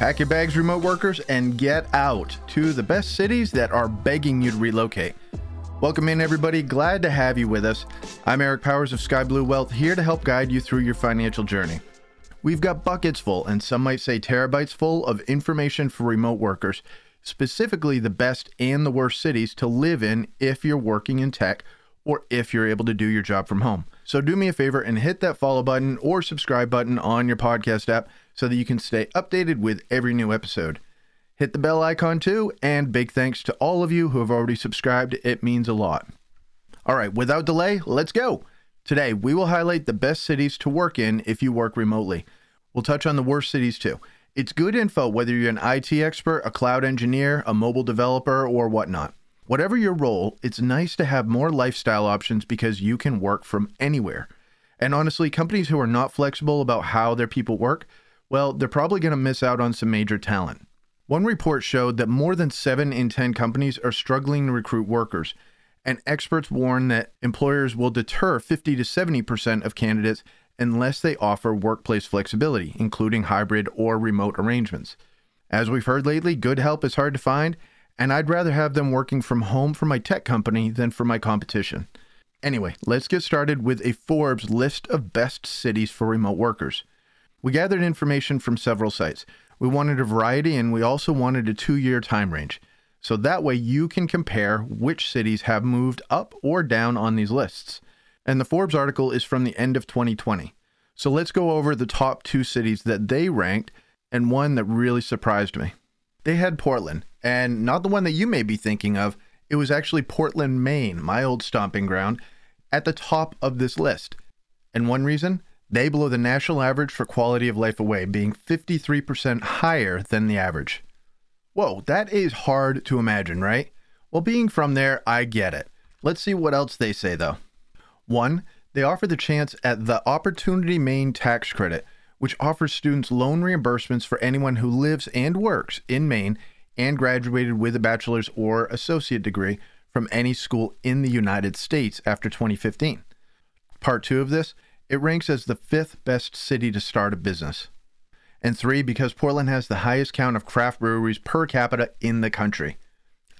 Pack your bags, remote workers, and get out to the best cities that are begging you to relocate. Welcome in, everybody. Glad to have you with us. I'm Eric Powers of Sky Blue Wealth, here to help guide you through your financial journey. We've got buckets full, and some might say terabytes full, of information for remote workers, specifically the best and the worst cities to live in if you're working in tech or if you're able to do your job from home. So do me a favor and hit that follow button or subscribe button on your podcast app so that you can stay updated with every new episode. Hit the bell icon too, and big thanks to all of you who have already subscribed. It means a lot. All right, without delay, let's go. Today, we will highlight the best cities to work in if you work remotely. We'll touch on the worst cities too. It's good info whether you're an IT expert, a cloud engineer, a mobile developer, or whatnot. Whatever your role, it's nice to have more lifestyle options because you can work from anywhere. And honestly, companies who are not flexible about how their people work, well, they're probably going to miss out on some major talent. One report showed that more than 7 in 10 companies are struggling to recruit workers, and experts warn that employers will deter 50 to 70% of candidates unless they offer workplace flexibility, including hybrid or remote arrangements. As we've heard lately, good help is hard to find, and I'd rather have them working from home for my tech company than for my competition. Anyway, let's get started with a Forbes list of best cities for remote workers. We gathered information from several sites. We wanted a variety and we also wanted a two year time range. So that way you can compare which cities have moved up or down on these lists. And the Forbes article is from the end of 2020. So let's go over the top two cities that they ranked and one that really surprised me. They had Portland, and not the one that you may be thinking of. It was actually Portland, Maine, my old stomping ground, at the top of this list. And one reason? They blow the national average for quality of life away, being 53% higher than the average. Whoa, that is hard to imagine, right? Well, being from there, I get it. Let's see what else they say, though. One, they offer the chance at the Opportunity Maine Tax Credit, which offers students loan reimbursements for anyone who lives and works in Maine and graduated with a bachelor's or associate degree from any school in the United States after 2015. Part two of this, it ranks as the fifth best city to start a business. And three, because Portland has the highest count of craft breweries per capita in the country.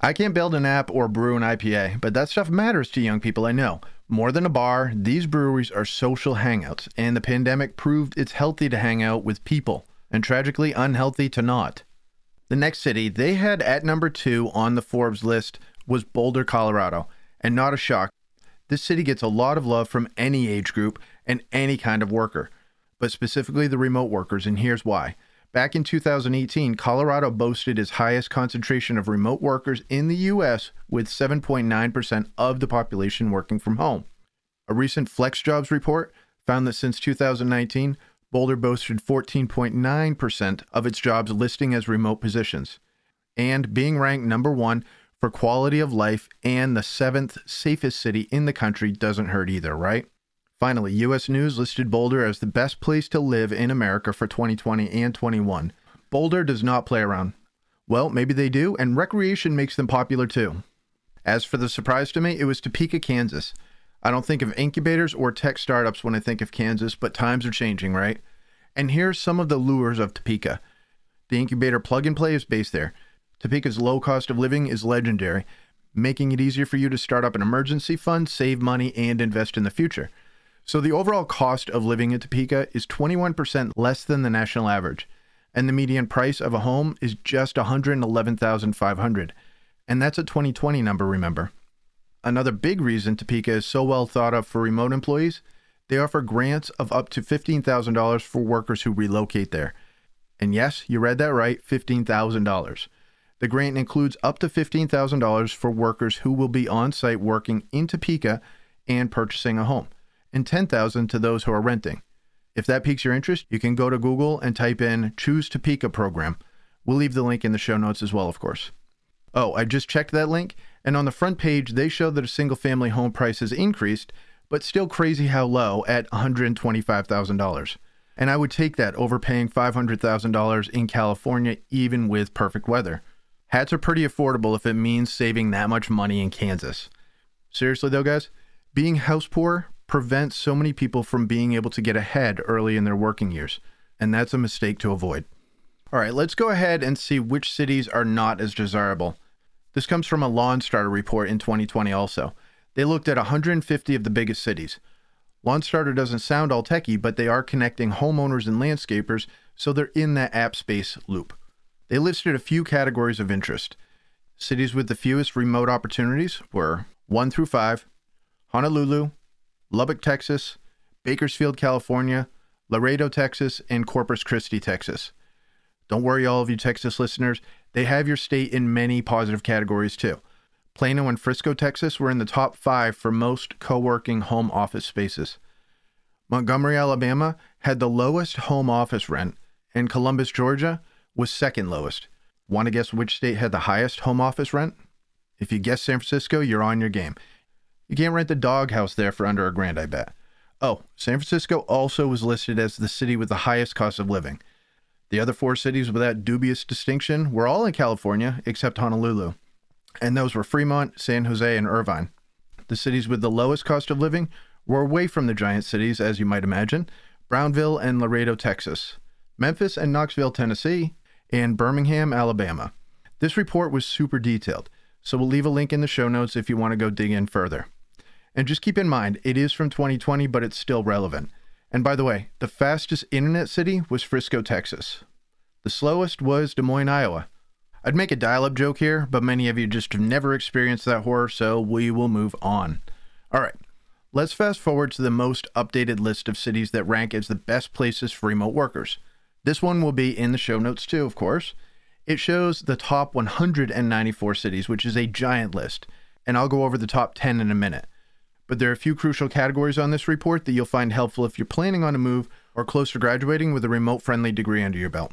I can't build an app or brew an IPA, but that stuff matters to young people I know. More than a bar, these breweries are social hangouts, and the pandemic proved it's healthy to hang out with people, and tragically unhealthy to not. The next city they had at number two on the Forbes list was Boulder, Colorado, and not a shock. This city gets a lot of love from any age group and any kind of worker, but specifically the remote workers, and here's why. Back in 2018, Colorado boasted its highest concentration of remote workers in the U.S., with 7.9% of the population working from home. A recent FlexJobs report found that since 2019, Boulder boasted 14.9% of its jobs listing as remote positions, and being ranked number one for quality of life and the seventh safest city in the country doesn't hurt either, right? Finally, US News listed Boulder as the best place to live in America for 2020 and 21. Boulder does not play around. Well, maybe they do, and recreation makes them popular too. As for the surprise to me, it was Topeka, Kansas. I don't think of incubators or tech startups when I think of Kansas, but times are changing, right? And here's some of the lures of Topeka. The incubator plug and play is based there. Topeka's low cost of living is legendary, making it easier for you to start up an emergency fund, save money, and invest in the future. So the overall cost of living in Topeka is 21% less than the national average, and the median price of a home is just 111,500. And that's a 2020 number, remember. Another big reason Topeka is so well thought of for remote employees, they offer grants of up to $15,000 for workers who relocate there. And yes, you read that right, $15,000. The grant includes up to $15,000 for workers who will be on site working in Topeka and purchasing a home and 10,000 to those who are renting. If that piques your interest, you can go to Google and type in Choose Topeka program. We'll leave the link in the show notes as well, of course. Oh, I just checked that link, and on the front page, they show that a single family home price has increased, but still crazy how low at $125,000. And I would take that over paying $500,000 in California, even with perfect weather. Hats are pretty affordable if it means saving that much money in Kansas. Seriously, though, guys, being house poor prevents so many people from being able to get ahead early in their working years, and that's a mistake to avoid. All right, let's go ahead and see which cities are not as desirable. This comes from a LawnStarter report in 2020 also. They looked at 150 of the biggest cities. LawnStarter doesn't sound all techy, but they are connecting homeowners and landscapers, so they're in that app space loop. They listed a few categories of interest. Cities with the fewest remote opportunities were 1 through 5, Honolulu, Lubbock, Texas, Bakersfield, California, Laredo, Texas, and Corpus Christi, Texas. Don't worry, all of you Texas listeners, they have your state in many positive categories too. Plano and Frisco, Texas were in the top five for most co working home office spaces. Montgomery, Alabama had the lowest home office rent, and Columbus, Georgia was second lowest. Want to guess which state had the highest home office rent? If you guess San Francisco, you're on your game. You can't rent a doghouse there for under a grand, I bet. Oh, San Francisco also was listed as the city with the highest cost of living. The other four cities with that dubious distinction were all in California except Honolulu, and those were Fremont, San Jose, and Irvine. The cities with the lowest cost of living were away from the giant cities, as you might imagine Brownsville and Laredo, Texas, Memphis and Knoxville, Tennessee, and Birmingham, Alabama. This report was super detailed, so we'll leave a link in the show notes if you want to go dig in further. And just keep in mind, it is from 2020, but it's still relevant. And by the way, the fastest internet city was Frisco, Texas. The slowest was Des Moines, Iowa. I'd make a dial up joke here, but many of you just have never experienced that horror, so we will move on. All right, let's fast forward to the most updated list of cities that rank as the best places for remote workers. This one will be in the show notes too, of course. It shows the top 194 cities, which is a giant list, and I'll go over the top 10 in a minute but there are a few crucial categories on this report that you'll find helpful if you're planning on a move or close to graduating with a remote friendly degree under your belt.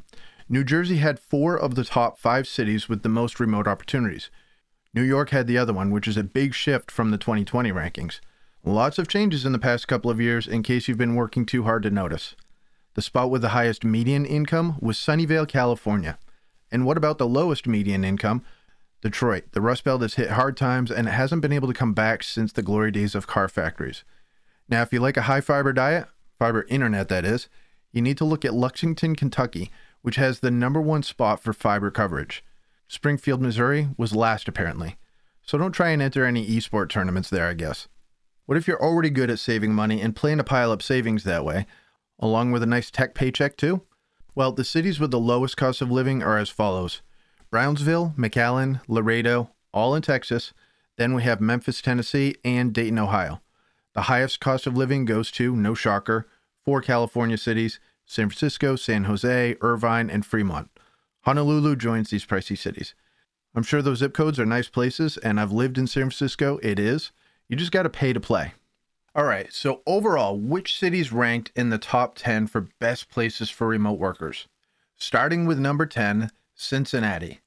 New Jersey had four of the top five cities with the most remote opportunities. New York had the other one, which is a big shift from the 2020 rankings. Lots of changes in the past couple of years in case you've been working too hard to notice. The spot with the highest median income was Sunnyvale, California. And what about the lowest median income, Detroit. The Rust Belt has hit hard times and it hasn't been able to come back since the glory days of car factories. Now, if you like a high fiber diet, fiber internet that is, you need to look at Lexington, Kentucky, which has the number one spot for fiber coverage. Springfield, Missouri was last apparently. So don't try and enter any esport tournaments there, I guess. What if you're already good at saving money and plan to pile up savings that way, along with a nice tech paycheck too? Well, the cities with the lowest cost of living are as follows Brownsville, McAllen, Laredo, all in Texas. Then we have Memphis, Tennessee, and Dayton, Ohio. The highest cost of living goes to, no shocker, four California cities San Francisco, San Jose, Irvine, and Fremont. Honolulu joins these pricey cities. I'm sure those zip codes are nice places, and I've lived in San Francisco. It is. You just got to pay to play. All right, so overall, which cities ranked in the top 10 for best places for remote workers? Starting with number 10, Cincinnati,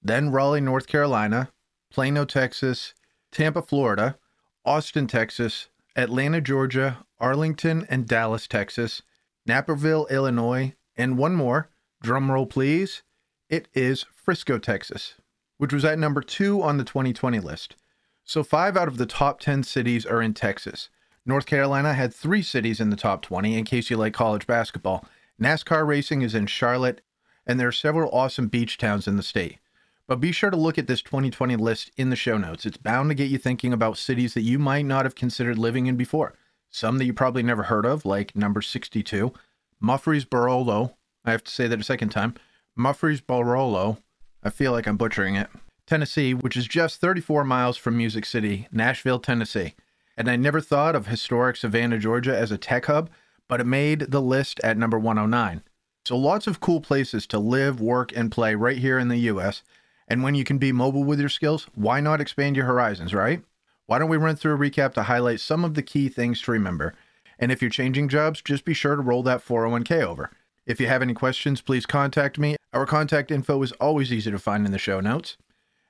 then Raleigh, North Carolina, Plano, Texas, Tampa, Florida, Austin, Texas, Atlanta, Georgia, Arlington, and Dallas, Texas, Naperville, Illinois, and one more, drumroll please, it is Frisco, Texas, which was at number two on the 2020 list. So five out of the top 10 cities are in Texas. North Carolina had three cities in the top 20 in case you like college basketball. NASCAR racing is in Charlotte, and there are several awesome beach towns in the state. But be sure to look at this 2020 list in the show notes. It's bound to get you thinking about cities that you might not have considered living in before. Some that you probably never heard of, like number 62, Murfreesboro. I have to say that a second time. Murfreesboro. I feel like I'm butchering it. Tennessee, which is just 34 miles from Music City, Nashville, Tennessee. And I never thought of historic Savannah, Georgia as a tech hub, but it made the list at number 109. So lots of cool places to live, work, and play right here in the US. And when you can be mobile with your skills, why not expand your horizons, right? Why don't we run through a recap to highlight some of the key things to remember? And if you're changing jobs, just be sure to roll that 401k over. If you have any questions, please contact me. Our contact info is always easy to find in the show notes.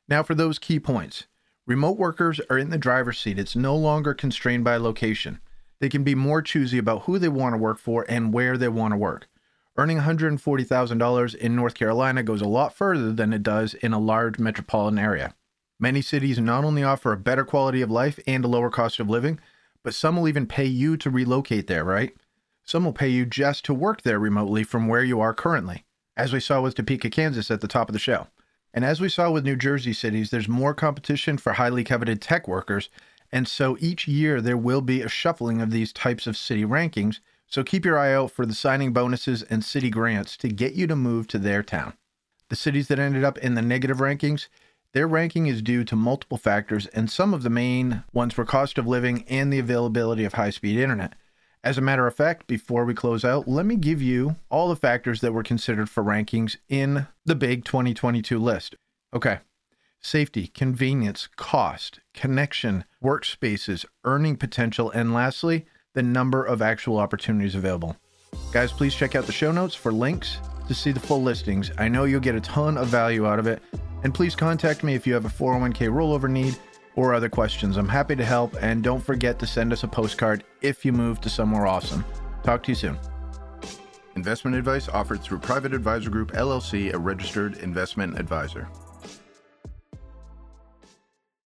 Now, for those key points remote workers are in the driver's seat. It's no longer constrained by location. They can be more choosy about who they want to work for and where they want to work. Earning $140,000 in North Carolina goes a lot further than it does in a large metropolitan area. Many cities not only offer a better quality of life and a lower cost of living, but some will even pay you to relocate there, right? Some will pay you just to work there remotely from where you are currently. as we saw with Topeka, Kansas at the top of the show. And as we saw with New Jersey cities, there's more competition for highly coveted tech workers. And so each year there will be a shuffling of these types of city rankings. So keep your eye out for the signing bonuses and city grants to get you to move to their town. The cities that ended up in the negative rankings, their ranking is due to multiple factors, and some of the main ones were cost of living and the availability of high speed internet. As a matter of fact, before we close out, let me give you all the factors that were considered for rankings in the big 2022 list. Okay. Safety, convenience, cost, connection, workspaces, earning potential, and lastly, the number of actual opportunities available. Guys, please check out the show notes for links to see the full listings. I know you'll get a ton of value out of it. And please contact me if you have a 401k rollover need or other questions. I'm happy to help. And don't forget to send us a postcard if you move to somewhere awesome. Talk to you soon. Investment advice offered through Private Advisor Group LLC, a registered investment advisor.